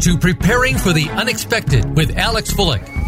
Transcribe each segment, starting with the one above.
to Preparing for the Unexpected with Alex Fullick.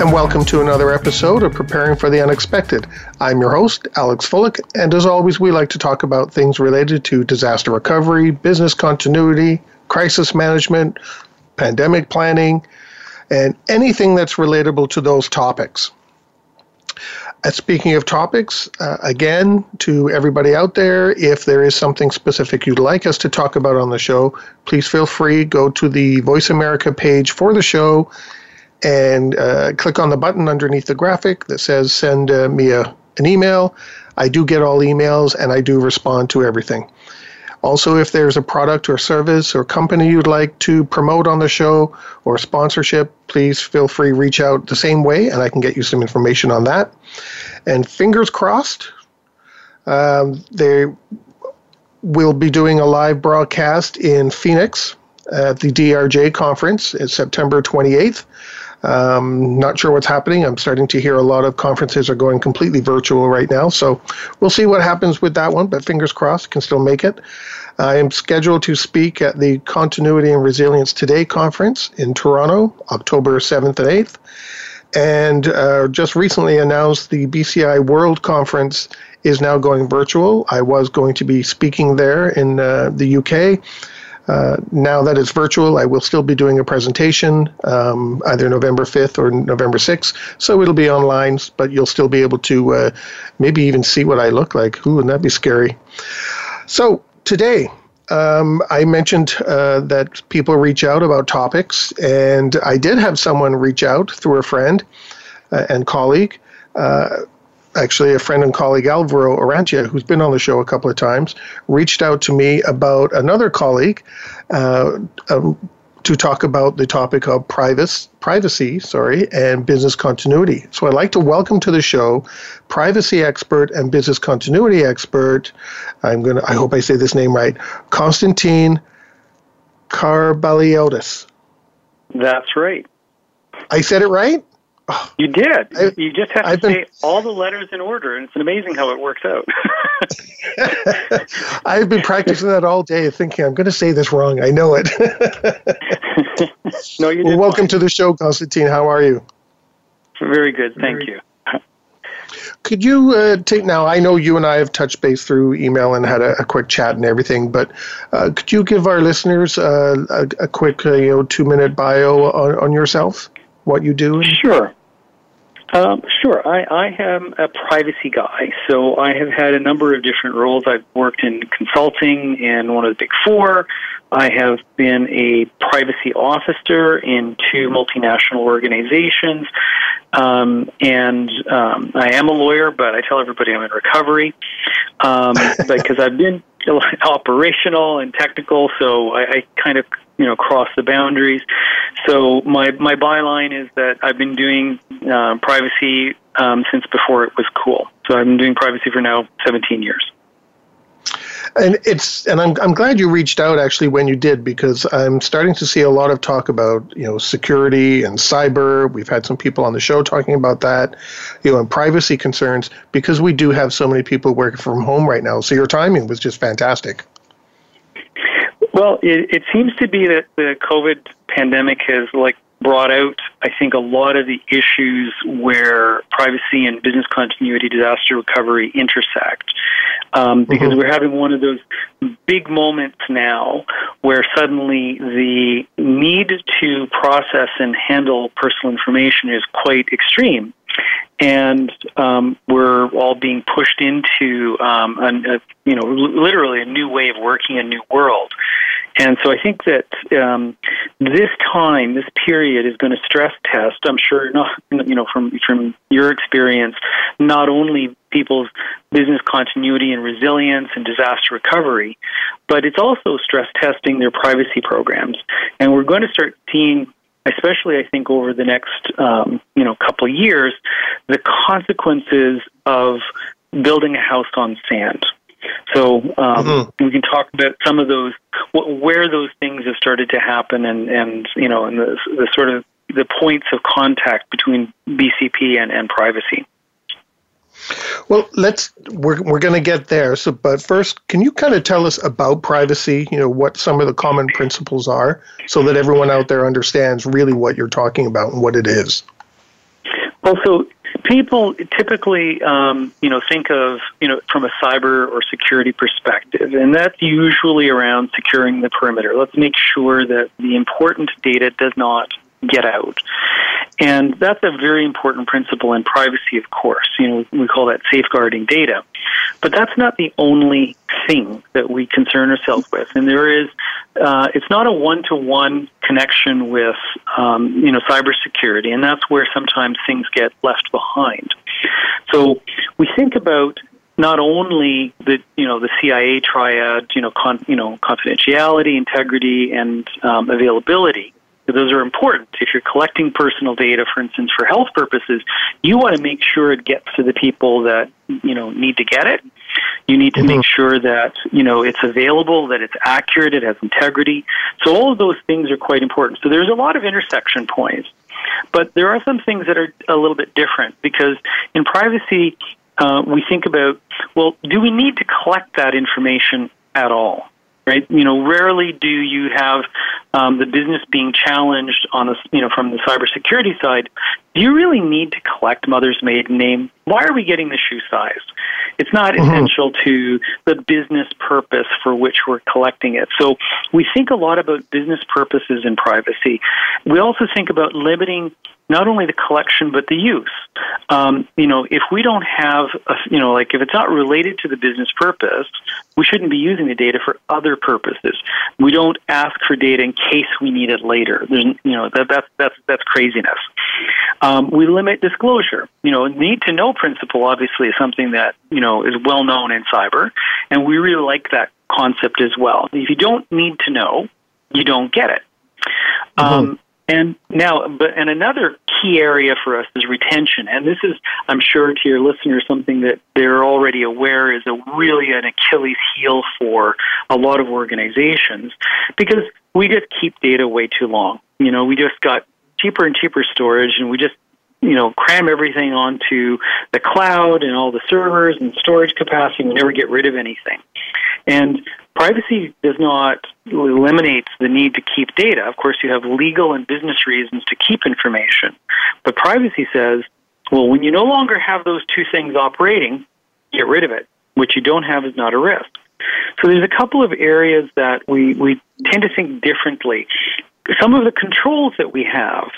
and welcome to another episode of Preparing for the Unexpected. I'm your host, Alex Fullick, and as always, we like to talk about things related to disaster recovery, business continuity, crisis management, pandemic planning, and anything that's relatable to those topics. And speaking of topics, uh, again, to everybody out there, if there is something specific you'd like us to talk about on the show, please feel free go to the Voice America page for the show and uh, click on the button underneath the graphic that says send uh, me a, an email. I do get all emails and I do respond to everything. Also, if there's a product or service or company you'd like to promote on the show or sponsorship, please feel free reach out the same way and I can get you some information on that. And fingers crossed, um, they will be doing a live broadcast in Phoenix at the DRJ conference. It's September 28th. Um, not sure what's happening. I'm starting to hear a lot of conferences are going completely virtual right now. So we'll see what happens with that one, but fingers crossed, can still make it. I am scheduled to speak at the Continuity and Resilience Today conference in Toronto, October 7th and 8th. And uh, just recently announced the BCI World Conference is now going virtual. I was going to be speaking there in uh, the UK uh, now that it's virtual, I will still be doing a presentation um, either November 5th or November 6th. So it'll be online, but you'll still be able to uh, maybe even see what I look like. Ooh, wouldn't that be scary? So today, um, I mentioned uh, that people reach out about topics, and I did have someone reach out through a friend uh, and colleague. Actually a friend and colleague Alvaro Arantia, who's been on the show a couple of times, reached out to me about another colleague uh, um, to talk about the topic of privacy, privacy, sorry, and business continuity. So I'd like to welcome to the show privacy expert and business continuity expert. I'm gonna. I hope I say this name right. Constantine Karbaliotis. That's right. I said it right. You did. I, you just have to I've say been, all the letters in order, and it's amazing how it works out. I've been practicing that all day, thinking I'm going to say this wrong. I know it. no, you. Well, welcome fine. to the show, Constantine. How are you? Very good, thank you. Could you uh, take now? I know you and I have touched base through email and had a, a quick chat and everything, but uh, could you give our listeners uh, a, a, quick, uh, you know, two minute bio on, on yourself? What you do? Sure. Um, sure. I, I am a privacy guy, so I have had a number of different roles. I've worked in consulting in one of the big four. I have been a privacy officer in two multinational organizations. Um, and um, I am a lawyer, but I tell everybody I'm in recovery um, because I've been operational and technical, so I, I kind of you know cross the boundaries. So my my byline is that I've been doing uh, privacy um, since before it was cool. So I've been doing privacy for now 17 years. And it's and I'm I'm glad you reached out actually when you did because I'm starting to see a lot of talk about you know security and cyber. We've had some people on the show talking about that, you know, and privacy concerns because we do have so many people working from home right now. So your timing was just fantastic. Well, it, it seems to be that the COVID pandemic has like brought out, I think, a lot of the issues where privacy and business continuity, disaster recovery intersect. Um, because mm-hmm. we're having one of those big moments now where suddenly the need to process and handle personal information is quite extreme and um, we're all being pushed into um, a, a, you know literally a new way of working, a new world. And so I think that um, this time, this period, is going to stress test. I'm sure, not you know, from from your experience, not only people's business continuity and resilience and disaster recovery, but it's also stress testing their privacy programs. And we're going to start seeing especially I think over the next um, you know couple of years, the consequences of building a house on sand. So um, mm-hmm. we can talk about some of those where those things have started to happen, and and you know, and the, the sort of the points of contact between BCP and, and privacy. Well, let's we're we're going to get there. So, but first, can you kind of tell us about privacy? You know, what some of the common principles are, so that everyone out there understands really what you're talking about and what it is. Well, so people typically, um, you know, think of you know from a cyber or security perspective, and that's usually around securing the perimeter. Let's make sure that the important data does not get out. And that's a very important principle in privacy, of course. You know, we call that safeguarding data. But that's not the only thing that we concern ourselves with. And there is, uh, it's not a one-to-one connection with, um, you know, cybersecurity, and that's where sometimes things get left behind. So we think about not only the you know the CIA triad, you know, con, you know, confidentiality, integrity, and um, availability, those are important. If you're collecting personal data, for instance, for health purposes, you want to make sure it gets to the people that you know need to get it. You need to mm-hmm. make sure that you know it's available, that it's accurate, it has integrity. So all of those things are quite important. So there's a lot of intersection points, but there are some things that are a little bit different because in privacy, uh, we think about well, do we need to collect that information at all? Right? You know, rarely do you have um, the business being challenged on the, you know, from the cybersecurity side. Do you really need to collect mother's maiden name? Why are we getting the shoe size? It's not mm-hmm. essential to the business purpose for which we're collecting it. So we think a lot about business purposes and privacy. We also think about limiting not only the collection but the use. Um, you know, if we don't have, a, you know, like if it's not related to the business purpose, we shouldn't be using the data for other purposes. We don't ask for data in case we need it later. There's, you know, that, that's that's that's craziness. Um, we limit disclosure. You know, need to know principle obviously is something that you know is well known in cyber, and we really like that concept as well. If you don't need to know, you don't get it. Mm-hmm. Um, and now, but and another key area for us is retention, and this is, I'm sure, to your listeners, something that they're already aware is a really an Achilles heel for a lot of organizations, because we just keep data way too long. You know, we just got cheaper and cheaper storage, and we just you know, cram everything onto the cloud and all the servers and storage capacity. We never get rid of anything. And privacy does not eliminate the need to keep data. Of course, you have legal and business reasons to keep information. But privacy says, well, when you no longer have those two things operating, get rid of it. What you don't have is not a risk. So there's a couple of areas that we, we tend to think differently some of the controls that we have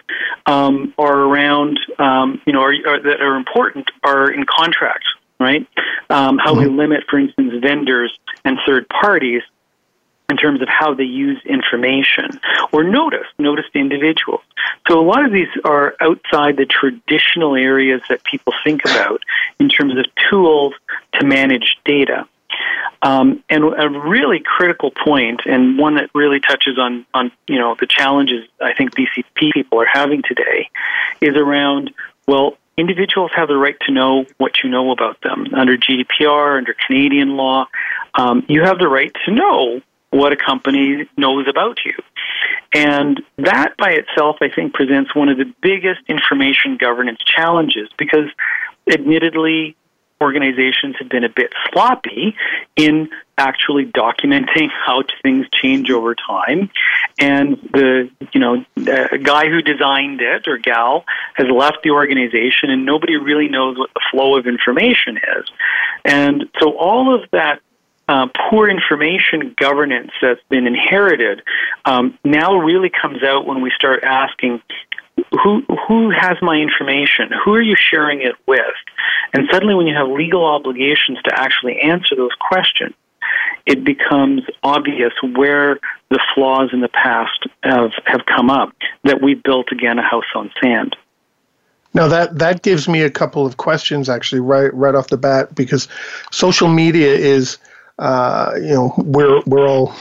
um, are around, um, you know, are, are, that are important are in contracts, right? Um, how mm-hmm. we limit, for instance, vendors and third parties in terms of how they use information or notice, notice the individuals. So a lot of these are outside the traditional areas that people think about in terms of tools to manage data. Um, and a really critical point, and one that really touches on, on you know the challenges I think BCP people are having today, is around well, individuals have the right to know what you know about them under GDPR, under Canadian law. Um, you have the right to know what a company knows about you. And that by itself, I think, presents one of the biggest information governance challenges because admittedly, organizations have been a bit sloppy in actually documenting how things change over time. And the, you know, the guy who designed it or gal has left the organization and nobody really knows what the flow of information is. And so all of that uh, poor information governance that's been inherited um, now really comes out when we start asking who who has my information? Who are you sharing it with? And suddenly, when you have legal obligations to actually answer those questions, it becomes obvious where the flaws in the past have have come up. That we built again a house on sand. Now that that gives me a couple of questions actually right right off the bat because social media is uh, you know, we're we're all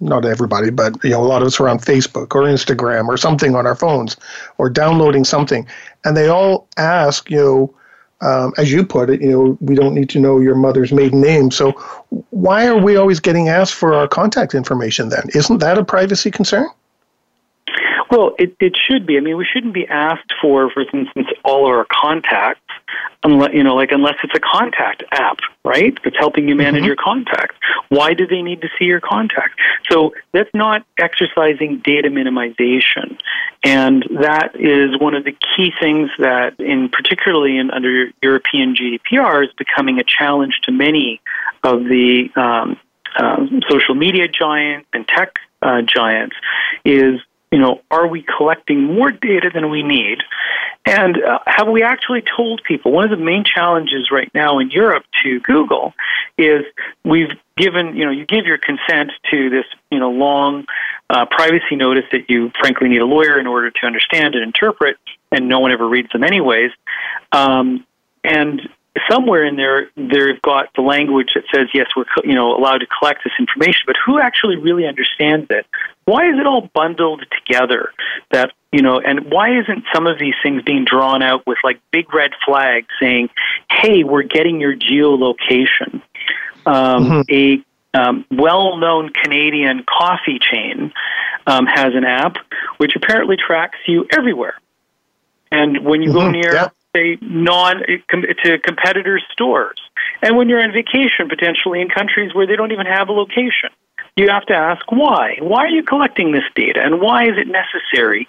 not everybody, but you know, a lot of us are on Facebook or Instagram or something on our phones, or downloading something, and they all ask, you know, um, as you put it, you know, we don't need to know your mother's maiden name. So, why are we always getting asked for our contact information? Then, isn't that a privacy concern? Well, it, it should be. I mean, we shouldn't be asked for, for instance, all of our contacts, unless you know, like unless it's a contact app, right? It's helping you manage mm-hmm. your contacts. Why do they need to see your contact? So that's not exercising data minimization, and that is one of the key things that, in particularly in under European GDPR, is becoming a challenge to many of the um, uh, social media giants and tech uh, giants. Is you know, are we collecting more data than we need? And uh, have we actually told people? One of the main challenges right now in Europe to Google is we've given, you know, you give your consent to this, you know, long uh, privacy notice that you frankly need a lawyer in order to understand and interpret, and no one ever reads them anyways. Um, and somewhere in there they've got the language that says yes we're you know allowed to collect this information but who actually really understands it why is it all bundled together that you know and why isn't some of these things being drawn out with like big red flags saying hey we're getting your geolocation um, mm-hmm. a um, well-known Canadian coffee chain um, has an app which apparently tracks you everywhere and when you mm-hmm. go near yeah say non to competitors' stores. And when you're on vacation, potentially in countries where they don't even have a location, you have to ask why. Why are you collecting this data, and why is it necessary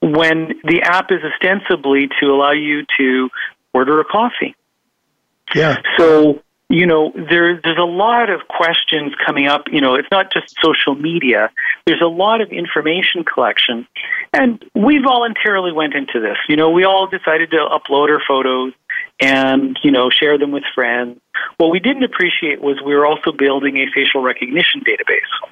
when the app is ostensibly to allow you to order a coffee? Yeah. So you know, there, there's a lot of questions coming up. You know, it's not just social media. There's a lot of information collection. And we voluntarily went into this. You know, we all decided to upload our photos and, you know, share them with friends. What we didn't appreciate was we were also building a facial recognition database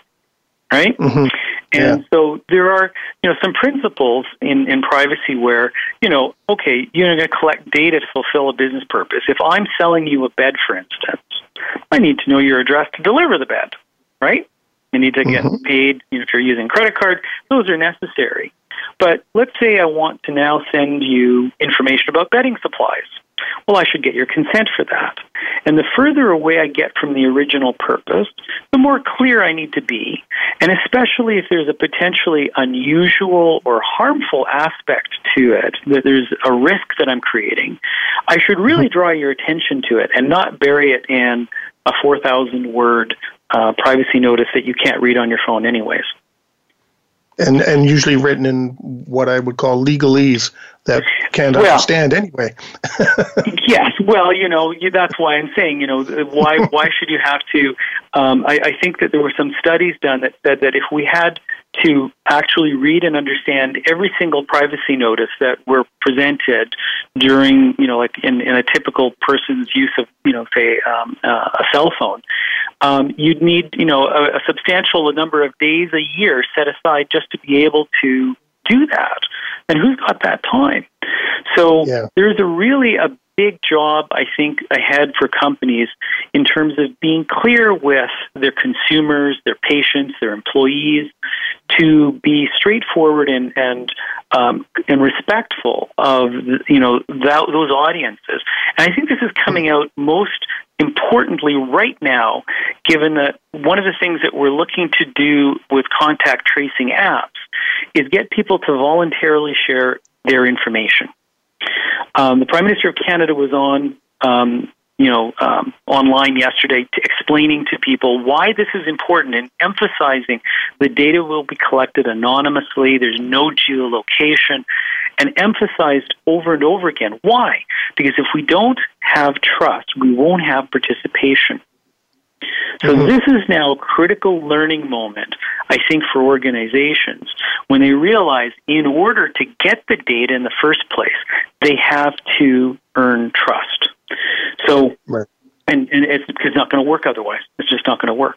right? Mm-hmm. And yeah. so there are, you know, some principles in, in privacy where, you know, okay, you're going to collect data to fulfill a business purpose. If I'm selling you a bed, for instance, I need to know your address to deliver the bed, right? You need to get mm-hmm. paid you know, if you're using credit card. Those are necessary. But let's say I want to now send you information about bedding supplies. Well, I should get your consent for that. And the further away I get from the original purpose, the more clear I need to be. And especially if there's a potentially unusual or harmful aspect to it, that there's a risk that I'm creating, I should really mm-hmm. draw your attention to it and not bury it in a 4,000 word uh, privacy notice that you can't read on your phone, anyways and and usually written in what I would call legalese that can't well, understand anyway. yes, well, you know that's why I'm saying you know why why should you have to? Um, I, I think that there were some studies done that said that if we had to actually read and understand every single privacy notice that were presented during, you know, like in, in a typical person's use of, you know, say um, uh, a cell phone, um, you'd need, you know, a, a substantial number of days a year set aside just to be able to do that. And who's got that time? So yeah. there's a really a big job, I think, ahead for companies in terms of being clear with their consumers, their patients, their employees, to be straightforward and and um, and respectful of you know that, those audiences. And I think this is coming out most importantly right now, given that one of the things that we're looking to do with contact tracing apps is get people to voluntarily share their information. Um, the Prime Minister of Canada was on, um, you know, um, online yesterday to explaining to people why this is important and emphasizing the data will be collected anonymously. There's no geolocation, and emphasized over and over again why? Because if we don't have trust, we won't have participation. So mm-hmm. this is now a critical learning moment, I think, for organizations when they realize in order to get the data in the first place, they have to earn trust. So, right. and, and it's, it's not going to work otherwise. It's just not going to work.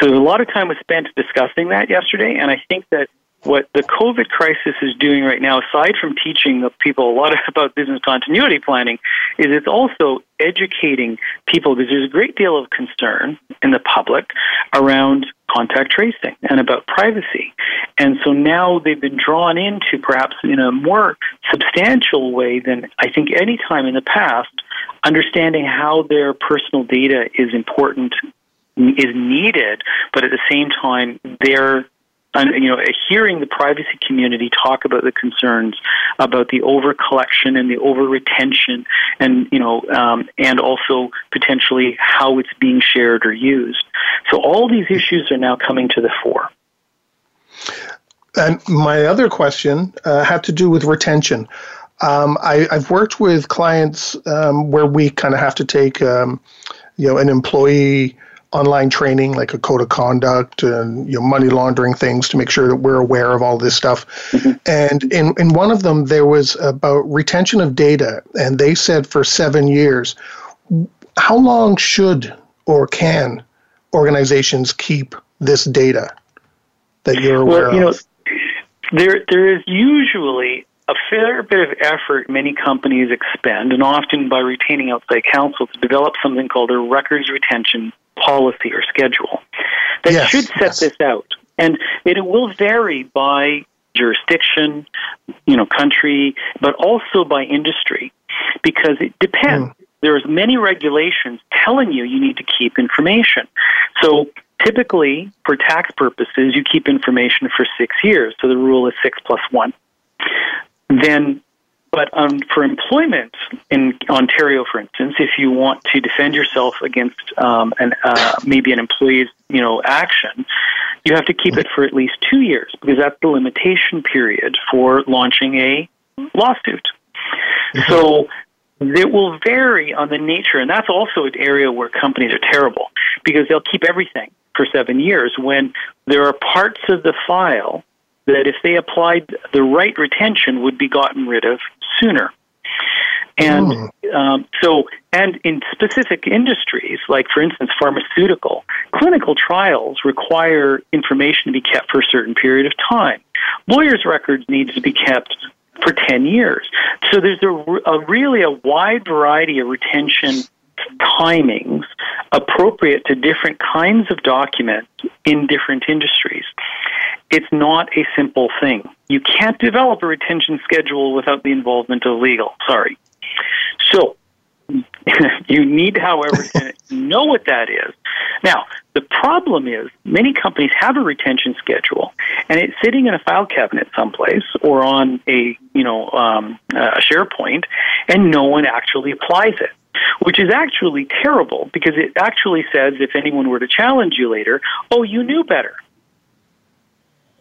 So a lot of time was spent discussing that yesterday, and I think that what the COVID crisis is doing right now, aside from teaching people a lot about business continuity planning, is it's also educating people because there's a great deal of concern in the public around contact tracing and about privacy. And so now they've been drawn into perhaps in a more substantial way than I think any time in the past, understanding how their personal data is important is needed, but at the same time, they're you know, hearing the privacy community talk about the concerns about the over collection and the over retention, and you know, um, and also potentially how it's being shared or used. So all these issues are now coming to the fore. And my other question uh, had to do with retention. Um, I, have worked with clients um, where we kind of have to take, um, you know, an employee online training like a code of conduct and you know money laundering things to make sure that we're aware of all this stuff. Mm-hmm. And in in one of them there was about retention of data and they said for 7 years how long should or can organizations keep this data that you're aware well, you of? Know, there there is usually a fair bit of effort many companies expend, and often by retaining outside counsel, to develop something called a records retention policy or schedule that yes, should set yes. this out. And it will vary by jurisdiction, you know, country, but also by industry, because it depends. Mm. There's many regulations telling you you need to keep information. So typically, for tax purposes, you keep information for six years. So the rule is six plus one. Then but um, for employment in Ontario, for instance, if you want to defend yourself against um, an, uh, maybe an employee's you know action, you have to keep it for at least two years because that's the limitation period for launching a lawsuit. Mm-hmm. So it will vary on the nature, and that's also an area where companies are terrible because they'll keep everything for seven years when there are parts of the file that if they applied the right retention would be gotten rid of sooner. And mm. um, so, and in specific industries, like for instance, pharmaceutical, clinical trials require information to be kept for a certain period of time. Lawyers' records need to be kept for 10 years. So there's a, a really a wide variety of retention timings appropriate to different kinds of documents in different industries. It's not a simple thing. You can't develop a retention schedule without the involvement of legal. Sorry. So, you need, however, to know what that is. Now, the problem is many companies have a retention schedule, and it's sitting in a file cabinet someplace or on a you know um, a SharePoint, and no one actually applies it which is actually terrible because it actually says if anyone were to challenge you later, oh, you knew better.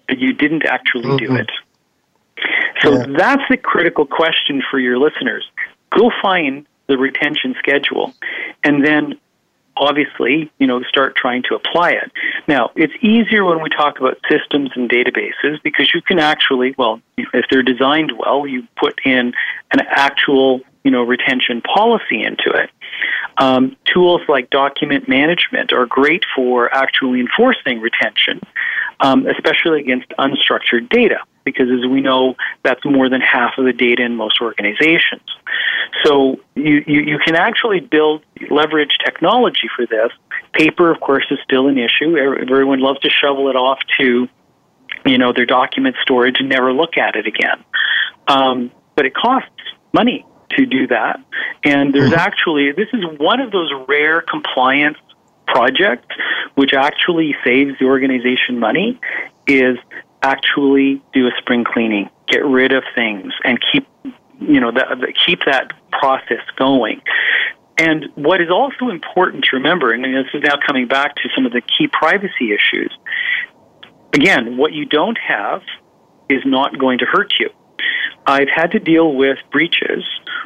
But you didn't actually mm-hmm. do it. So yeah. that's the critical question for your listeners. Go find the retention schedule and then obviously, you know, start trying to apply it. Now, it's easier when we talk about systems and databases because you can actually, well, if they're designed well, you put in an actual you know, retention policy into it. Um, tools like document management are great for actually enforcing retention, um, especially against unstructured data, because as we know, that's more than half of the data in most organizations. So you, you, you can actually build, leverage technology for this. Paper, of course, is still an issue. Everyone loves to shovel it off to, you know, their document storage and never look at it again. Um, but it costs money to do that. And there's mm-hmm. actually, this is one of those rare compliance projects which actually saves the organization money is actually do a spring cleaning, get rid of things and keep, you know, keep that process going. And what is also important to remember, and this is now coming back to some of the key privacy issues, again, what you don't have is not going to hurt you. I've had to deal with breaches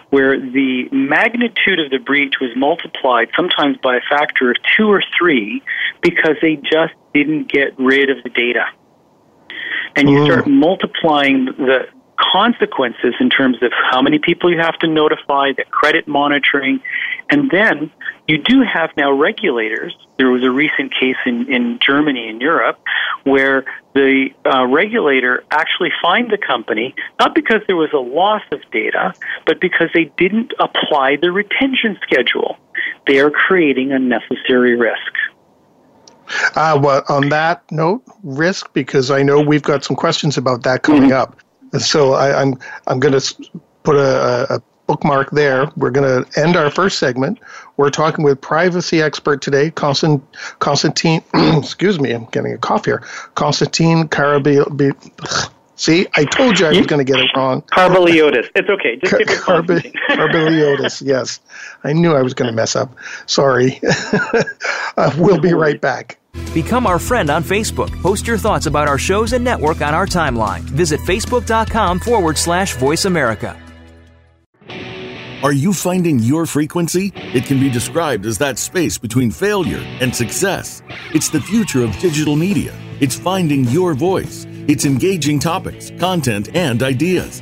where the magnitude of the breach was multiplied sometimes by a factor of two or three because they just didn't get rid of the data. And you start oh. multiplying the consequences in terms of how many people you have to notify, the credit monitoring, and then you do have now regulators. There was a recent case in, in Germany in Europe where the uh, regulator actually fined the company not because there was a loss of data, but because they didn't apply the retention schedule. They are creating unnecessary risk. Uh, well, on that note, risk, because I know we've got some questions about that coming mm-hmm. up. So I, am I'm, I'm going to put a, a bookmark there. We're going to end our first segment. We're talking with privacy expert today, Constantine. Constantine excuse me, I'm getting a cough here. Constantine Carabi. See, I told you I was going to get it wrong. Karbaliotis. It's okay. Just it Karbaliotis. Yes, I knew I was going to mess up. Sorry. uh, we'll be right back. Become our friend on Facebook. Post your thoughts about our shows and network on our timeline. Visit facebook.com forward slash voice America. Are you finding your frequency? It can be described as that space between failure and success. It's the future of digital media. It's finding your voice. It's engaging topics, content, and ideas.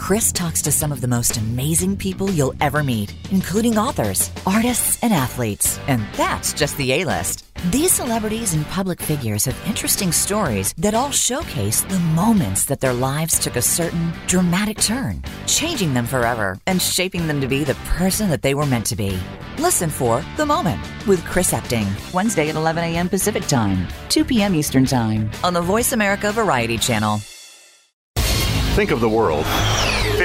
Chris talks to some of the most amazing people you'll ever meet, including authors, artists, and athletes. And that's just the A list. These celebrities and public figures have interesting stories that all showcase the moments that their lives took a certain dramatic turn, changing them forever and shaping them to be the person that they were meant to be. Listen for The Moment with Chris Epting, Wednesday at 11 a.m. Pacific Time, 2 p.m. Eastern Time on the Voice America Variety Channel. Think of the world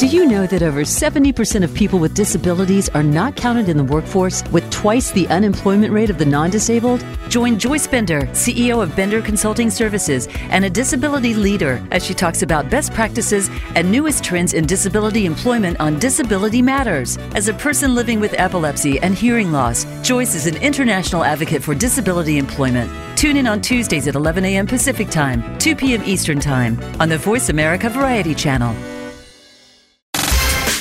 Do you know that over 70% of people with disabilities are not counted in the workforce with twice the unemployment rate of the non disabled? Join Joyce Bender, CEO of Bender Consulting Services and a disability leader, as she talks about best practices and newest trends in disability employment on Disability Matters. As a person living with epilepsy and hearing loss, Joyce is an international advocate for disability employment. Tune in on Tuesdays at 11 a.m. Pacific Time, 2 p.m. Eastern Time on the Voice America Variety Channel.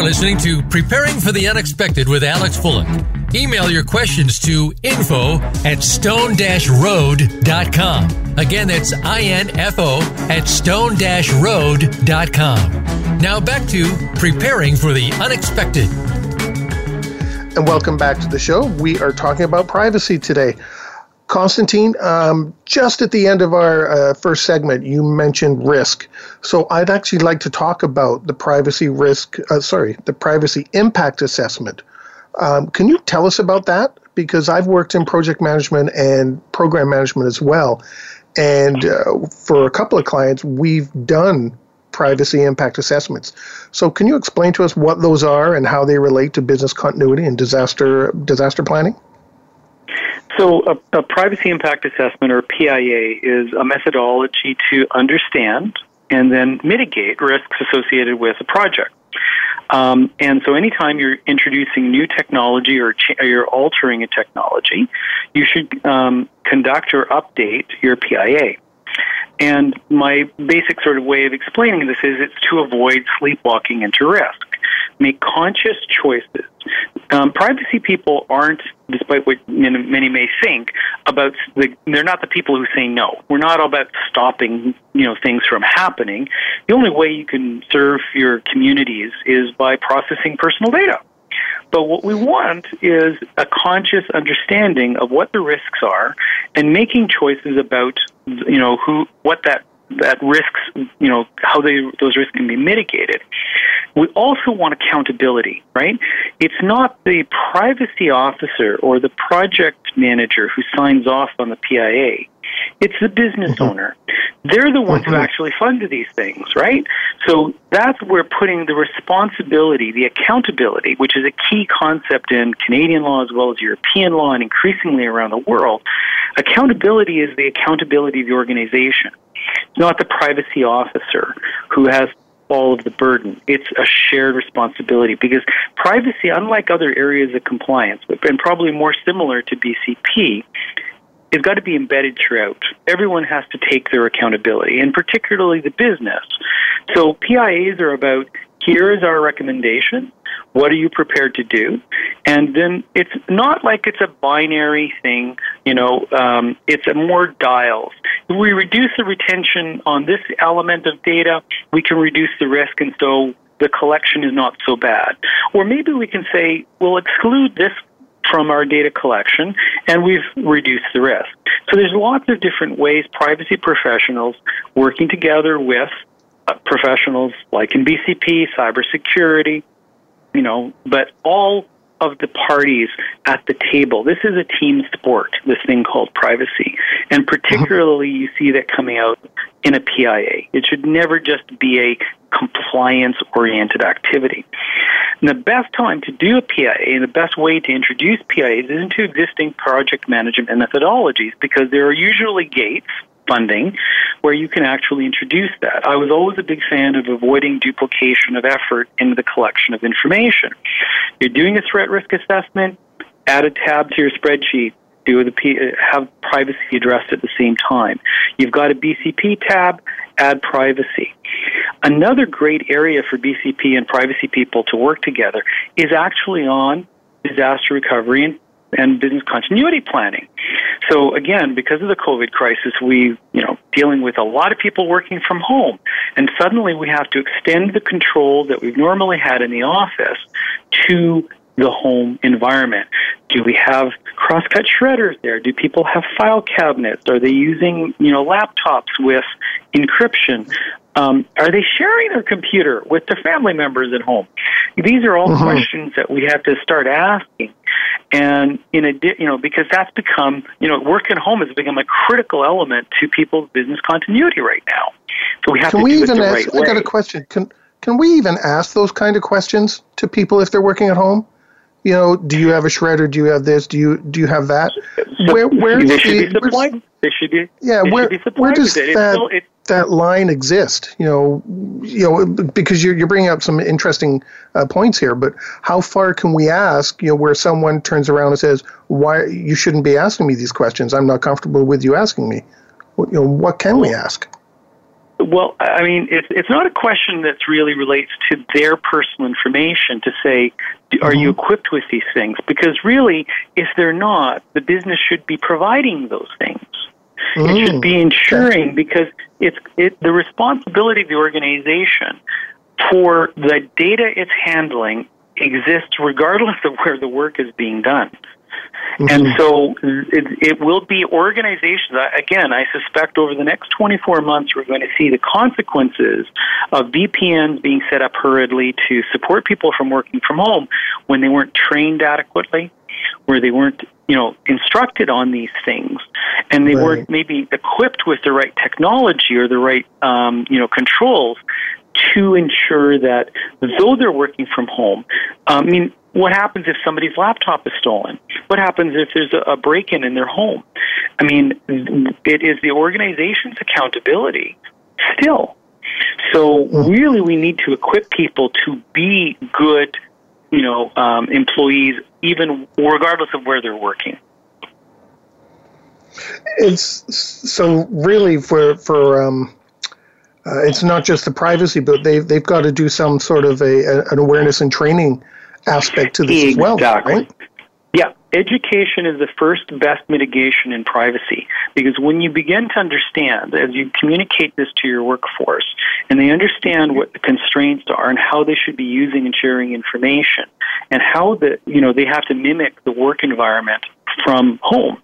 You are listening to Preparing for the Unexpected with Alex Fullick. Email your questions to info at stone-road.com. Again, that's I-N-F-O at stone-road.com. Now back to Preparing for the Unexpected. And welcome back to the show. We are talking about privacy today. Constantine, um, just at the end of our uh, first segment, you mentioned risk. So I'd actually like to talk about the privacy risk, uh, sorry, the privacy impact assessment. Um, can you tell us about that? Because I've worked in project management and program management as well. And uh, for a couple of clients, we've done privacy impact assessments. So can you explain to us what those are and how they relate to business continuity and disaster disaster planning? So, a, a, privacy impact assessment, or PIA, is a methodology to understand and then mitigate risks associated with a project. Um, and so, anytime you're introducing new technology or, ch- or you're altering a technology, you should um, conduct or update your PIA. And my basic sort of way of explaining this is it's to avoid sleepwalking into risk. Make conscious choices. Um, privacy people aren't, despite what many may think, about the. They're not the people who say no. We're not all about stopping, you know, things from happening. The only way you can serve your communities is by processing personal data. But what we want is a conscious understanding of what the risks are and making choices about, you know, who, what that that risks, you know, how they, those risks can be mitigated. We also want accountability, right? It's not the privacy officer or the project manager who signs off on the PIA. It's the business mm-hmm. owner. They're the ones mm-hmm. who actually fund these things, right? So that's where putting the responsibility, the accountability, which is a key concept in Canadian law as well as European law and increasingly around the world. Accountability is the accountability of the organization, not the privacy officer who has all of the burden. It's a shared responsibility because privacy, unlike other areas of compliance, and probably more similar to BCP, it's got to be embedded throughout. Everyone has to take their accountability, and particularly the business. So PIAs are about here is our recommendation. What are you prepared to do? And then it's not like it's a binary thing, you know, um, it's a more dials. We reduce the retention on this element of data, we can reduce the risk, and so the collection is not so bad. Or maybe we can say, we'll exclude this from our data collection and we've reduced the risk. So there's lots of different ways privacy professionals working together with uh, professionals like in BCP, cybersecurity, you know, but all of the parties at the table. This is a team sport, this thing called privacy. And particularly you see that coming out in a PIA. It should never just be a compliance oriented activity. And the best time to do a PIA and the best way to introduce PIAs is into existing project management methodologies because there are usually gates funding where you can actually introduce that. I was always a big fan of avoiding duplication of effort in the collection of information. You're doing a threat risk assessment, add a tab to your spreadsheet, do the P, have privacy addressed at the same time. You've got a BCP tab, add privacy. Another great area for BCP and privacy people to work together is actually on disaster recovery and and business continuity planning. So again, because of the COVID crisis, we, you know, dealing with a lot of people working from home, and suddenly we have to extend the control that we've normally had in the office to the home environment. Do we have crosscut shredders there? Do people have file cabinets? Are they using, you know, laptops with encryption? Um, are they sharing their computer with their family members at home? These are all mm-hmm. questions that we have to start asking. And in a, you know, because that's become, you know, work at home has become a critical element to people's business continuity right now. So we have can to we do even it the ask, right way. I got a question. Can can we even ask those kind of questions to people if they're working at home? You know, do you have a shredder? Do you have this? Do you do you have that? So where where they should be supplied. They should be. Yeah, they where should be where does it. that Still, it, that line exist? You know, you know, because you're you're bringing up some interesting uh, points here. But how far can we ask? You know, where someone turns around and says, "Why you shouldn't be asking me these questions? I'm not comfortable with you asking me." You know, what can we ask? Well, I mean, it's it's not a question that really relates to their personal information to say, are you Mm-hmm. equipped with these things? Because really, if they're not, the business should be providing those things. It should be ensuring because it's it, the responsibility of the organization for the data it's handling exists regardless of where the work is being done. And so it, it will be organizations. Again, I suspect over the next 24 months, we're going to see the consequences of VPNs being set up hurriedly to support people from working from home when they weren't trained adequately, where they weren't, you know, instructed on these things, and they Right. weren't maybe equipped with the right technology or the right, um, you know, controls to ensure that though they're working from home, I mean, what happens if somebody's laptop is stolen? What happens if there's a, a break in in their home? I mean, it is the organization's accountability still. So really, we need to equip people to be good, you know, um, employees, even regardless of where they're working. it's so really for for um, uh, it's not just the privacy, but they've they've got to do some sort of a, a an awareness and training aspect to this exactly. as well, right? Yeah, education is the first best mitigation in privacy because when you begin to understand, as you communicate this to your workforce, and they understand what the constraints are and how they should be using and sharing information, and how the you know they have to mimic the work environment from home.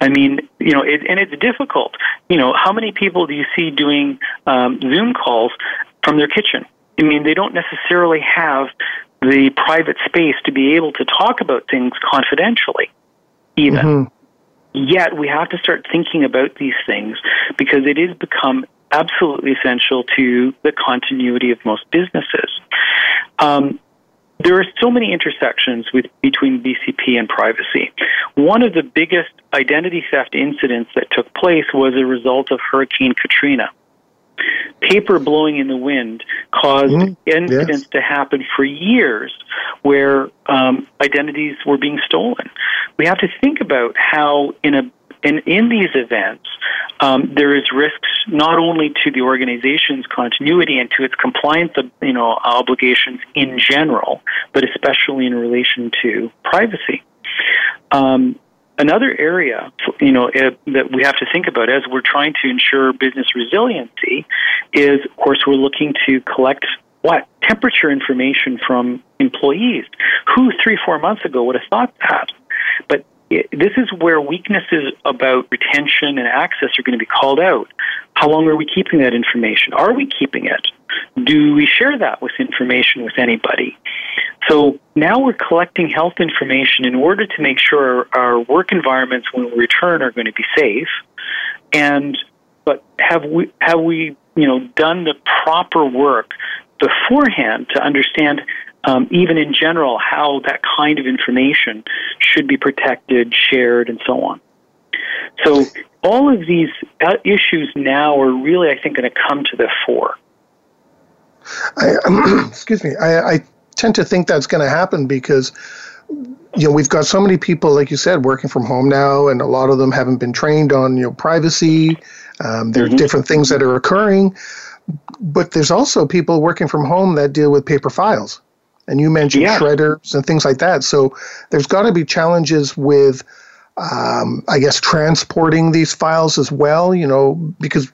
I mean, you know, it, and it's difficult. You know, how many people do you see doing um, Zoom calls from their kitchen? I mean, they don't necessarily have the private space to be able to talk about things confidentially, even. Mm-hmm. Yet we have to start thinking about these things because it has become absolutely essential to the continuity of most businesses. Um, there are so many intersections with, between BCP and privacy. One of the biggest identity theft incidents that took place was a result of Hurricane Katrina. Paper blowing in the wind caused mm, incidents yes. to happen for years where um, identities were being stolen. We have to think about how, in a and in these events, um, there is risks not only to the organization's continuity and to its compliance, you know, obligations in general, but especially in relation to privacy. Um, another area, you know, uh, that we have to think about as we're trying to ensure business resiliency is, of course, we're looking to collect what temperature information from employees. Who three, four months ago would have thought that? But this is where weaknesses about retention and access are going to be called out. How long are we keeping that information? Are we keeping it? Do we share that with information with anybody? So now we're collecting health information in order to make sure our work environments when we return are going to be safe. And but have we have we you know done the proper work beforehand to understand um, even in general, how that kind of information should be protected, shared, and so on. So all of these uh, issues now are really, I think, going to come to the fore. I, um, excuse me. I, I tend to think that's going to happen because you know we've got so many people, like you said, working from home now, and a lot of them haven't been trained on you know privacy. Um, there mm-hmm. are different things that are occurring, but there's also people working from home that deal with paper files and you mentioned yeah. shredders and things like that. So there's got to be challenges with, um, I guess, transporting these files as well. You know, because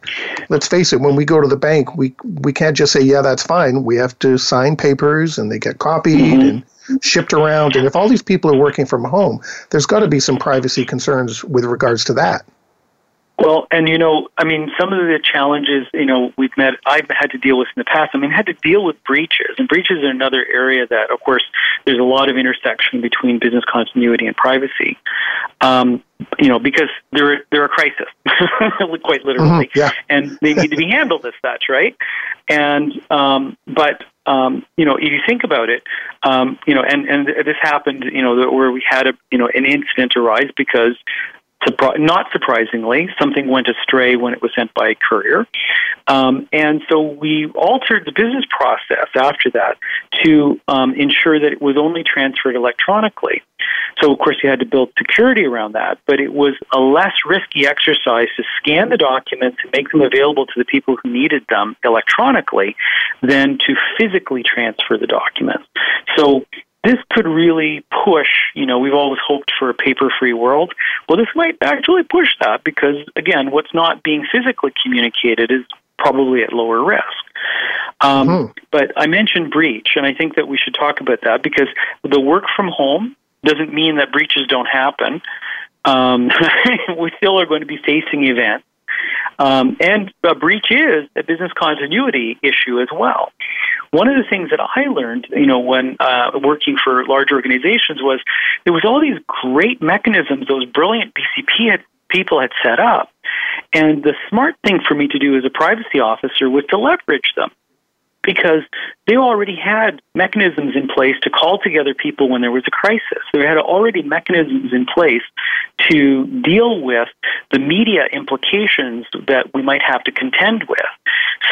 let's face it, when we go to the bank, we we can't just say, yeah, that's fine. We have to sign papers, and they get copied mm-hmm. and shipped around. And if all these people are working from home, there's got to be some privacy concerns with regards to that. Well, and you know, I mean, some of the challenges, you know, we've met, I've had to deal with in the past. I mean, I had to deal with breaches, and breaches are another area that, of course, there's a lot of intersection between business continuity and privacy. Um, you know, because they're they're a crisis, quite literally, mm-hmm, yeah. and they need to be handled as such, right? And um, but um, you know, if you think about it, um, you know, and and this happened, you know, where we had a you know an incident arise because not surprisingly, something went astray when it was sent by courier. Um, and so we altered the business process after that to um, ensure that it was only transferred electronically. So, of course, you had to build security around that, but it was a less risky exercise to scan the documents and make them available to the people who needed them electronically than to physically transfer the documents. So, this could really push, you know, we've always hoped for a paper free world. Well, this might actually push that because, again, what's not being physically communicated is probably at lower risk. Um, mm-hmm. But I mentioned breach, and I think that we should talk about that because the work from home doesn't mean that breaches don't happen. Um, we still are going to be facing events. Um, and a breach is a business continuity issue as well. One of the things that I learned, you know, when uh, working for large organizations was there was all these great mechanisms those brilliant BCP had, people had set up. And the smart thing for me to do as a privacy officer was to leverage them because they already had mechanisms in place to call together people when there was a crisis. They had already mechanisms in place to deal with the media implications that we might have to contend with.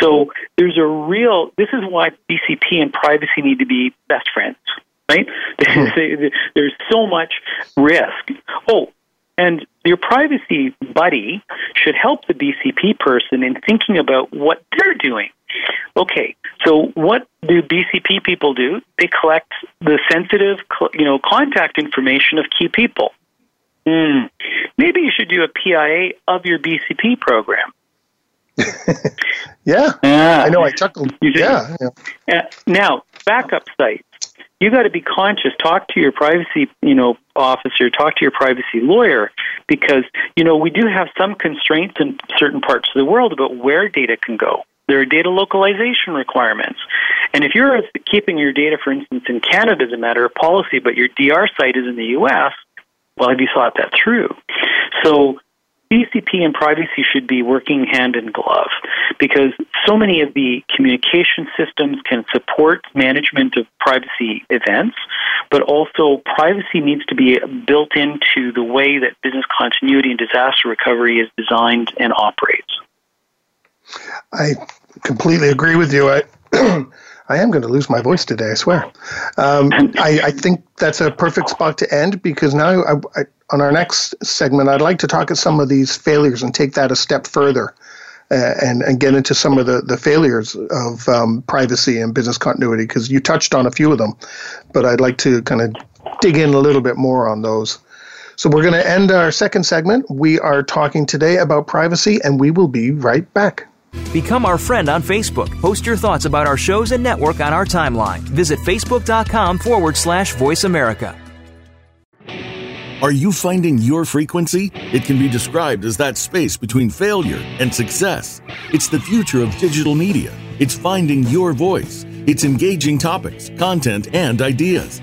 So there's a real, this is why BCP and privacy need to be best friends, right? Mm-hmm. there's so much risk. Oh, And your privacy buddy should help the BCP person in thinking about what they're doing. Okay, so what do BCP people do? They collect the sensitive, you know, contact information of key people. Mm, maybe you should do a PIA of your BCP program. yeah, I know. I chuckled. Yeah, yeah. Uh, now, backup sites. You got to be conscious. Talk to your privacy, you know, officer. Talk to your privacy lawyer, because you know we do have some constraints in certain parts of the world about where data can go. There are data localization requirements. And if you're keeping your data, for instance, in Canada as a matter of policy, but your DR site is in the U.S., well, have you thought that through? So BCP and privacy should be working hand in glove because so many of the communication systems can support management of privacy events, but also privacy needs to be built into the way that business continuity and disaster recovery is designed and operates. I completely agree with you. I I am going to lose my voice today, I swear. Um, I, I, think that's a perfect spot to end because now, I, I, on our next segment, I'd like to talk at some of these failures and take that a step further uh, and, and get into some of the, the failures of um, privacy and business continuity because you touched on a few of them, but I'd like to kind of dig in a little bit more on those. So we're going to end our second segment. We are talking today about privacy, and we will be right back. Become our friend on Facebook. Post your thoughts about our shows and network on our timeline. Visit facebook.com forward slash voice America. Are you finding your frequency? It can be described as that space between failure and success. It's the future of digital media. It's finding your voice. It's engaging topics, content, and ideas.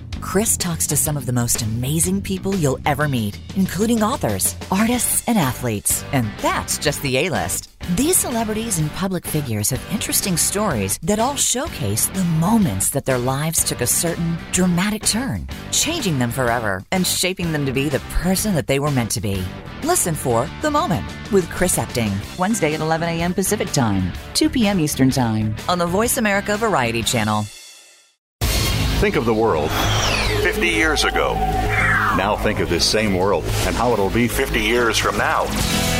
Chris talks to some of the most amazing people you'll ever meet, including authors, artists, and athletes. And that's just the A list. These celebrities and public figures have interesting stories that all showcase the moments that their lives took a certain dramatic turn, changing them forever and shaping them to be the person that they were meant to be. Listen for The Moment with Chris Epting, Wednesday at 11 a.m. Pacific Time, 2 p.m. Eastern Time on the Voice America Variety Channel. Think of the world 50 years ago. Now think of this same world and how it'll be 50 years from now.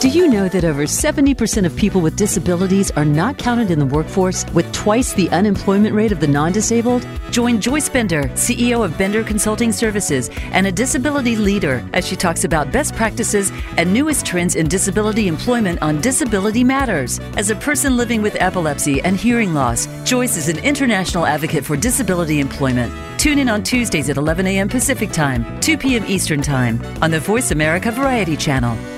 Do you know that over 70% of people with disabilities are not counted in the workforce with twice the unemployment rate of the non disabled? Join Joyce Bender, CEO of Bender Consulting Services and a disability leader, as she talks about best practices and newest trends in disability employment on Disability Matters. As a person living with epilepsy and hearing loss, Joyce is an international advocate for disability employment. Tune in on Tuesdays at 11 a.m. Pacific Time, 2 p.m. Eastern Time on the Voice America Variety Channel.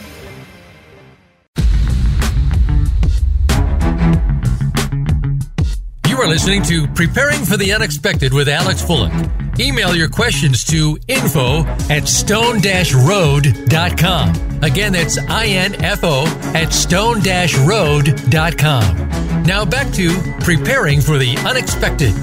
Are listening to Preparing for the Unexpected with Alex Fullick. Email your questions to info at stone-road.com. Again, that's I-N-F-O at stone-road.com. Now back to Preparing for the Unexpected.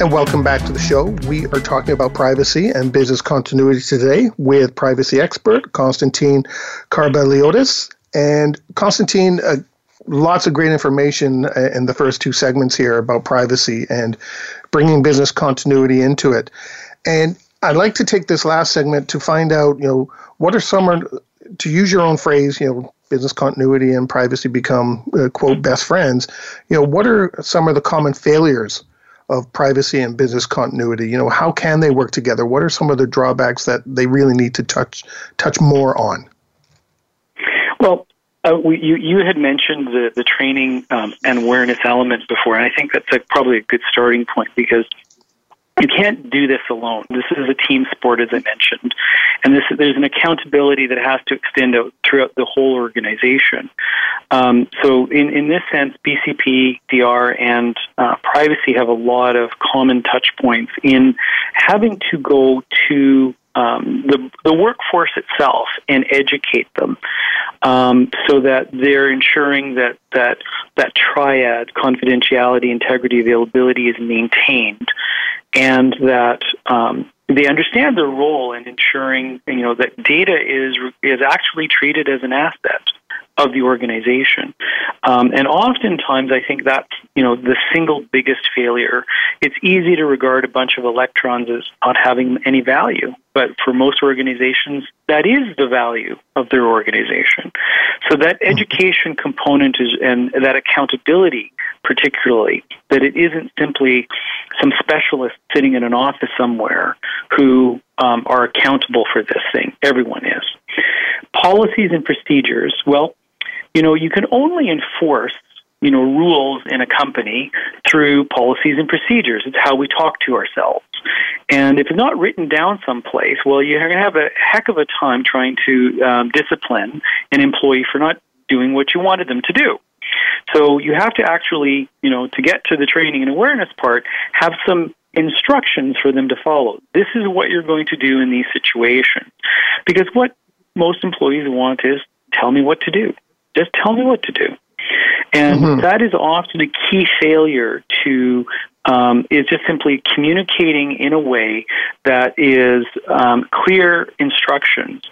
And welcome back to the show. We are talking about privacy and business continuity today with privacy expert Constantine Karbaliotis. And Constantine, uh, lots of great information uh, in the first two segments here about privacy and bringing business continuity into it. And I'd like to take this last segment to find out, you know, what are some, to use your own phrase, you know, business continuity and privacy become, uh, quote, best friends. You know, what are some of the common failures of privacy and business continuity? You know, how can they work together? What are some of the drawbacks that they really need to touch touch more on? Well, uh, we, you, you had mentioned the, the training um, and awareness element before, and I think that's a, probably a good starting point because you can't do this alone. This is a team sport, as I mentioned, and this, there's an accountability that has to extend out throughout the whole organization. Um, so, in, in this sense, BCP, DR, and uh, privacy have a lot of common touch points in having to go to um, the, the workforce itself and educate them um, so that they're ensuring that, that that triad confidentiality, integrity, availability is maintained and that um, they understand their role in ensuring you know that data is is actually treated as an asset of the organization. Um, and oftentimes, I think that's you know the single biggest failure. It's easy to regard a bunch of electrons as not having any value, but for most organizations, that is the value of their organization. So that mm-hmm. education component is and that accountability, particularly, that it isn't simply some specialist sitting in an office somewhere who um, are accountable for this thing. Everyone is. Policies and procedures. Well, you know, you can only enforce you know rules in a company through policies and procedures. It's how we talk to ourselves. And if it's not written down someplace, well, you're going to have a heck of a time trying to um, discipline an employee for not doing what you wanted them to do. So you have to actually, you know, to get to the training and awareness part, have some instructions for them to follow. This is what you're going to do in these situations. Because what most employees want is tell me what to do. Just tell me what to do. And mm-hmm. that is often a key failure to um, is just simply communicating in a way that is um, clear instructions,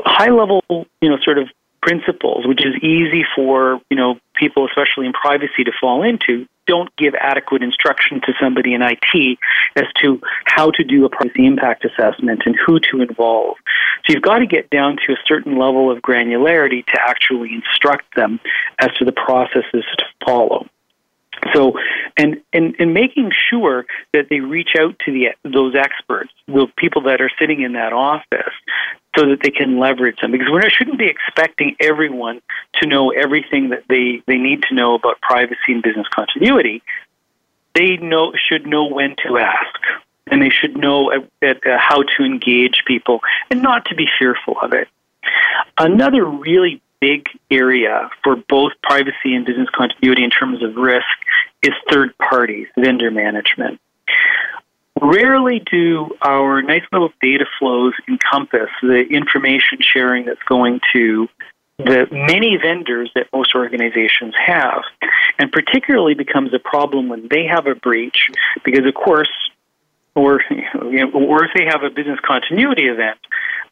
high level, you know, sort of principles, which is easy for you know people, especially in privacy, to fall into. Don't give adequate instruction to somebody in IT as to how to do a privacy impact assessment and who to involve. So you've got to get down to a certain level of granularity to actually instruct them as to the processes to follow. So, and, and, and making sure that they reach out to the, those experts, the people that are sitting in that office, so that they can leverage them. Because we shouldn't be expecting everyone to know everything that they, they need to know about privacy and business continuity. They know, should know when to ask. And they should know uh, how to engage people and not to be fearful of it. Another really big area for both privacy and business continuity in terms of risk is third parties, vendor management. Rarely do our nice little data flows encompass the information sharing that's going to the many vendors that most organizations have, and particularly becomes a problem when they have a breach, because of course, or you know, or if they have a business continuity event,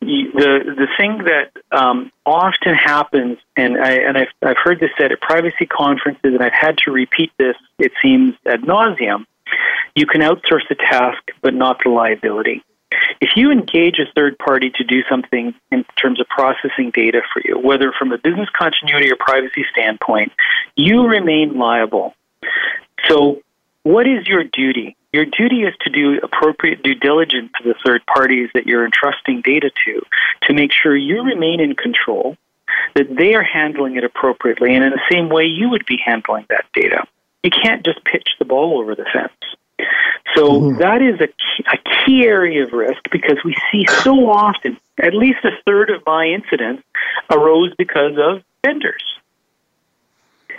the the thing that um, often happens, and I and I've I've heard this said at privacy conferences, and I've had to repeat this. It seems ad nauseum. You can outsource a task, but not the liability. If you engage a third party to do something in terms of processing data for you, whether from a business continuity or privacy standpoint, you remain liable. So, what is your duty? Your duty is to do appropriate due diligence to the third parties that you're entrusting data to to make sure you remain in control, that they are handling it appropriately, and in the same way you would be handling that data. You can't just pitch the ball over the fence. So mm-hmm. that is a key, a key area of risk because we see so often, at least a third of my incidents arose because of vendors.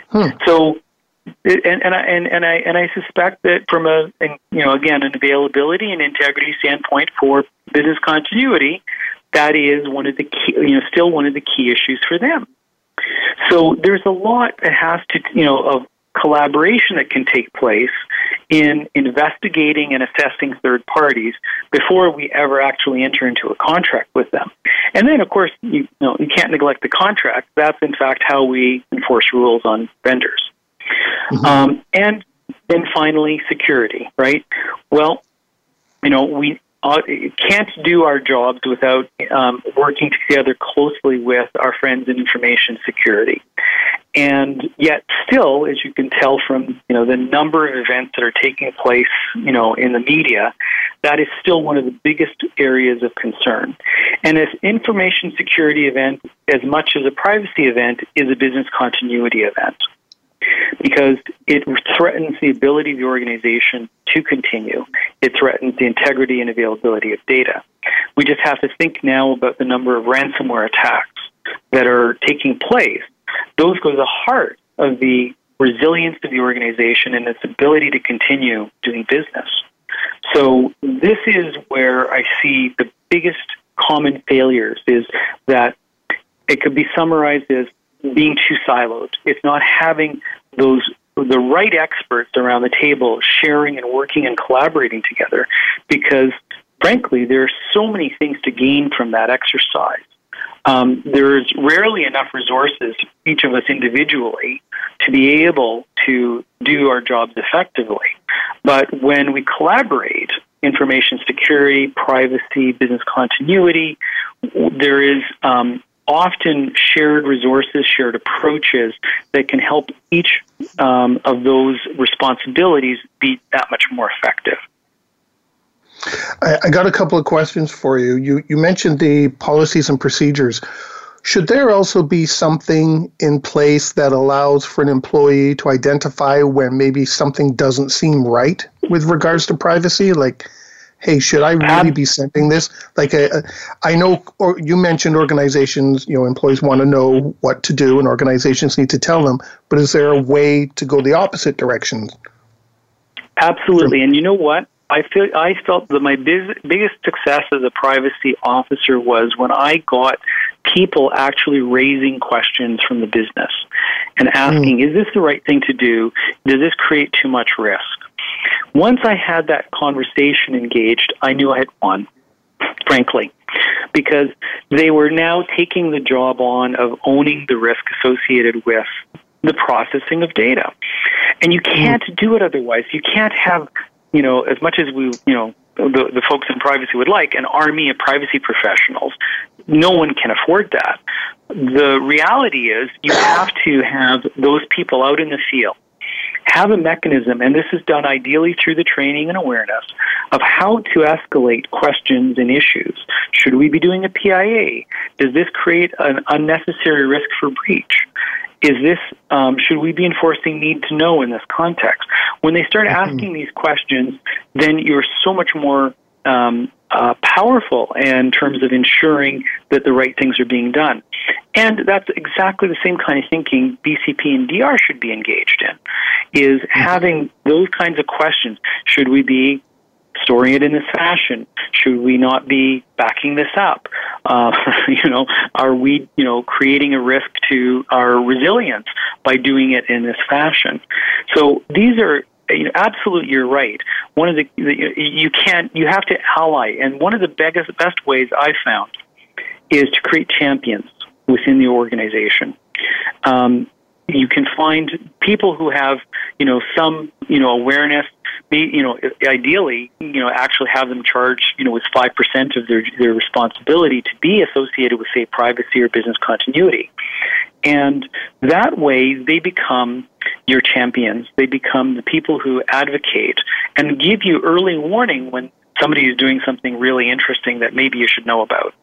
Hmm. So and and I and, and I and I suspect that from a you know again an availability and integrity standpoint for business continuity, that is one of the key you know still one of the key issues for them. So there's a lot that has to you know of collaboration that can take place in investigating and assessing third parties before we ever actually enter into a contract with them. And then, of course, you, you know you can't neglect the contract. That's in fact how we enforce rules on vendors. Mm-hmm. Um, and then finally, security. Right? Well, you know we uh, can't do our jobs without um, working together closely with our friends in information security. And yet, still, as you can tell from you know the number of events that are taking place, you know, in the media, that is still one of the biggest areas of concern. And as information security event, as much as a privacy event, is a business continuity event because it threatens the ability of the organization to continue. It threatens the integrity and availability of data. We just have to think now about the number of ransomware attacks that are taking place. Those go to the heart of the resilience of the organization and its ability to continue doing business. So this is where I see the biggest common failures is that it could be summarized as being too siloed. It's not having those the right experts around the table sharing and working and collaborating together because frankly there are so many things to gain from that exercise um, there's rarely enough resources each of us individually to be able to do our jobs effectively but when we collaborate information security privacy business continuity there is um, often shared resources, shared approaches that can help each um, of those responsibilities be that much more effective. I, I, got a couple of questions for you. You you mentioned the policies and procedures. Should there also be something in place that allows for an employee to identify when maybe something doesn't seem right with regards to privacy? Like, hey, should I really be sending this? Like, a, uh, a, I know, or you mentioned organizations, you know, employees want to know what to do, and organizations need to tell them. But is there a way to go the opposite direction? Absolutely, and you know what? I feel I felt that my biz, biggest success as a privacy officer was when I got people actually raising questions from the business and asking, mm. "Is this the right thing to do? Does this create too much risk?" Once I had that conversation engaged, I knew I had won, frankly, because they were now taking the job on of owning the risk associated with the processing of data. And you can't mm. do it otherwise. You can't have, you know, as much as we, you know, the, the folks in privacy would like, an army of privacy professionals. No one can afford that. The reality is you have to have those people out in the field have a mechanism, and this is done ideally through the training and awareness of how to escalate questions and issues. Should we be doing a PIA? Does this create an unnecessary risk for breach? Is this um, should we be enforcing need to know in this context? When they start mm-hmm. asking these questions, then you're so much more um, uh, powerful in terms of ensuring that the right things are being done. And that's exactly the same kind of thinking BCP and DR should be engaged in, is mm-hmm. having those kinds of questions. Should we be storing it in this fashion? Should we not be backing this up? Uh, you know, are we, you know, creating a risk to our resilience by doing it in this fashion? So these are you know, absolutely, you're right. One of the you can't you have to ally, and one of the biggest best ways I've found is to create champions within the organization. Um, you can find people who have you know some you know awareness be you know ideally you know actually have them charged you know with five percent of their their responsibility to be associated with say privacy or business continuity. And that way they become your champions. They become the people who advocate and give you early warning when somebody is doing something really interesting that maybe you should know about.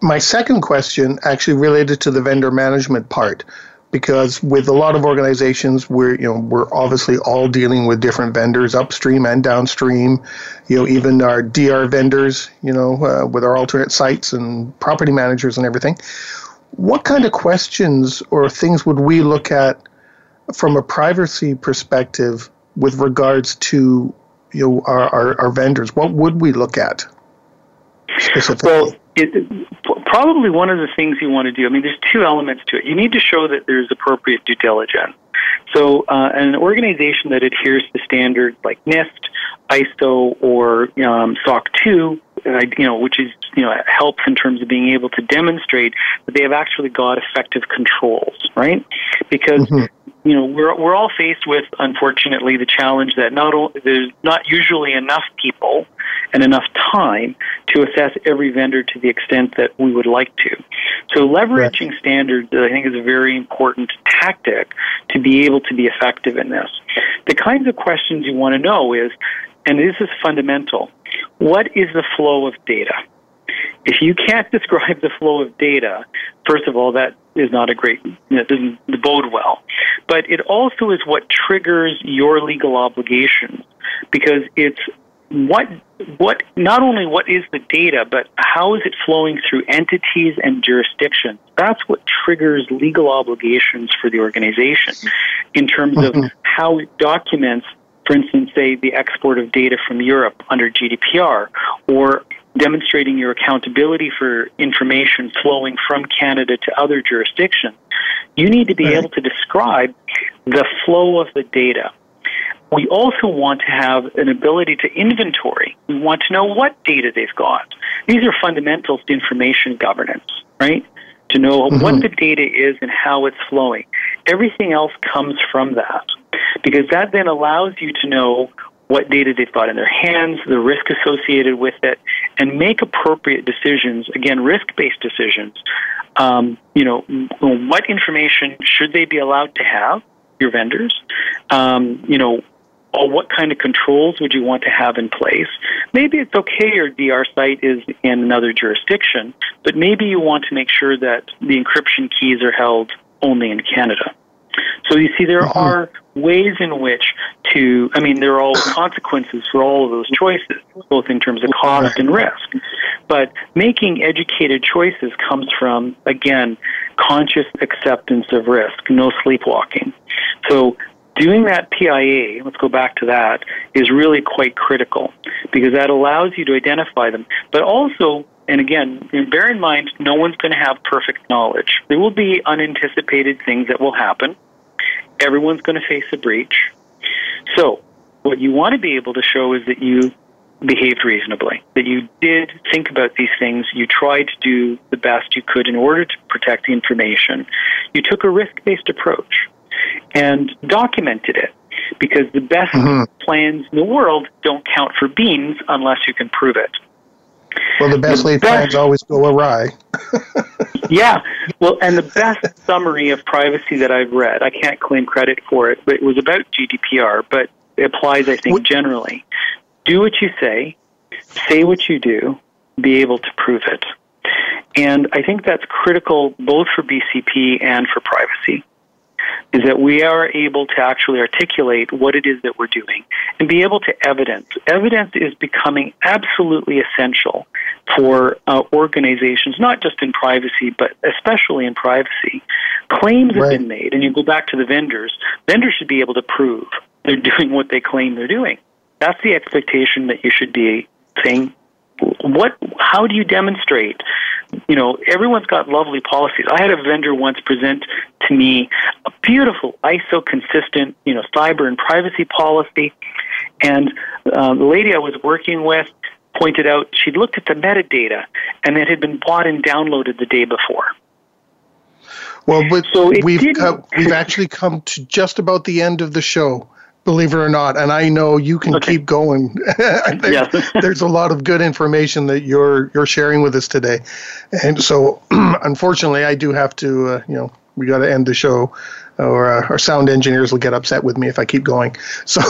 My second question actually related to the vendor management part because with a lot of organizations we're you know we're obviously all dealing with different vendors upstream and downstream. You know even our dr vendors you know uh, with our alternate sites and property managers and everything. What kind of questions or things would we look at from a privacy perspective with regards to you know our, our, our vendors? What would we look at specifically? Well, it, probably one of the things you want to do. I mean, there's two elements to it. You need to show that there's appropriate due diligence. So, uh, an organization that adheres to standards like NIST, ISO, or um, SOC 2, uh, you know, which is you know helps in terms of being able to demonstrate that they have actually got effective controls, right? Because mm-hmm you know we're we're all faced with unfortunately the challenge that not only there's not usually enough people and enough time to assess every vendor to the extent that we would like to. So leveraging right. standards I think is a very important tactic to be able to be effective in this. The kinds of questions you want to know is and this is fundamental. What is the flow of data? If you can't describe the flow of data, first of all, that is not a great, that doesn't bode well. But it also is what triggers your legal obligations because it's what what not only what is the data but how is it flowing through entities and jurisdictions that's what triggers legal obligations for the organization in terms of mm-hmm. how it documents for instance say the export of data from Europe under GDPR or demonstrating your accountability for information flowing from Canada to other jurisdictions, you need to be right. able to describe the flow of the data. We also want to have an ability to inventory. We want to know what data they've got. These are fundamentals to information governance, right? To know mm-hmm. what the data is and how it's flowing. Everything else comes from that because that then allows you to know what data they've got in their hands, the risk associated with it, and make appropriate decisions. Again, risk-based decisions. Um, you know, what information should they be allowed to have? Your vendors. Um, you know, or what kind of controls would you want to have in place? Maybe it's okay your DR site is in another jurisdiction, but maybe you want to make sure that the encryption keys are held only in Canada. So you see, there mm-hmm. are ways in which to, I mean, there are all consequences for all of those choices, both in terms of cost and risk. But making educated choices comes from, again, conscious acceptance of risk, no sleepwalking. So doing that PIA, let's go back to that, is really quite critical because that allows you to identify them. But also, and again, bear in mind, no one's going to have perfect knowledge. There will be unanticipated things that will happen everyone's going to face a breach. So, what you want to be able to show is that you behaved reasonably, that you did think about these things, you tried to do the best you could in order to protect the information, you took a risk based approach and documented it. Because the best mm-hmm. plans in the world don't count for beans unless you can prove it. Well, the best laid plans always go awry. yeah. Well, and the best summary of privacy that I've read, I can't claim credit for it, but it was about GDPR, but it applies, I think, what? generally. Do what you say, say what you do, be able to prove it. And I think that's critical both for BCP and for privacy is that we are able to actually articulate what it is that we're doing and be able to evidence. Evidence is becoming absolutely essential for uh, organizations, not just in privacy, but especially in privacy. Claims right. have been made, and you go back to the vendors. Vendors should be able to prove they're doing what they claim they're doing. That's the expectation that you should be saying what how do you demonstrate you know everyone's got lovely policies. I had a vendor once present to me a beautiful iso consistent you know cyber and privacy policy. And uh, the lady i was working with pointed out she'd looked at the metadata and it had been bought and downloaded the day before. Well, but so we've we've actually come to just about the end of the show believe it or not. And I know you can okay. keep going. yes. there's a lot of good information that you're you're sharing with us today. And so, unfortunately, I do have to, uh, you know, we got to end the show, or uh, our sound engineers will get upset with me if I keep going. So,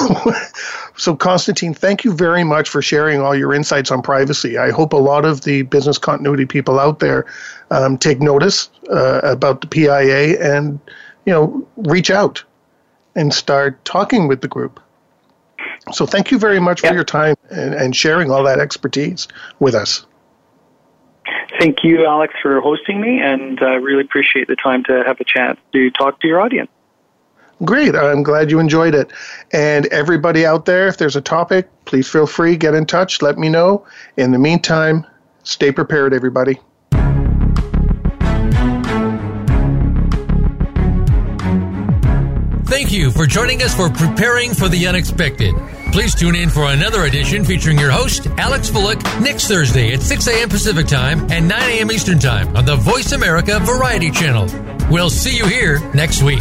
so Constantine, thank you very much for sharing all your insights on privacy. I hope a lot of the business continuity people out there um, take notice uh, about the PIA and you know reach out and start talking with the group. So thank you very much for your time and, and sharing all that expertise with us. Thank you, Alex, for hosting me, and I uh, really appreciate the time to have a chance to talk to your audience. Great. I'm glad you enjoyed it. And everybody out there, if there's a topic, please feel free, get in touch, let me know. In the meantime, Stay prepared, everybody. Thank you for joining us for Preparing for the Unexpected. Please tune in for another edition featuring your host, Alex Fullick, next Thursday at 6 a.m. Pacific Time and 9 a.m. Eastern Time on the Voice America Variety Channel. We'll see you here next week.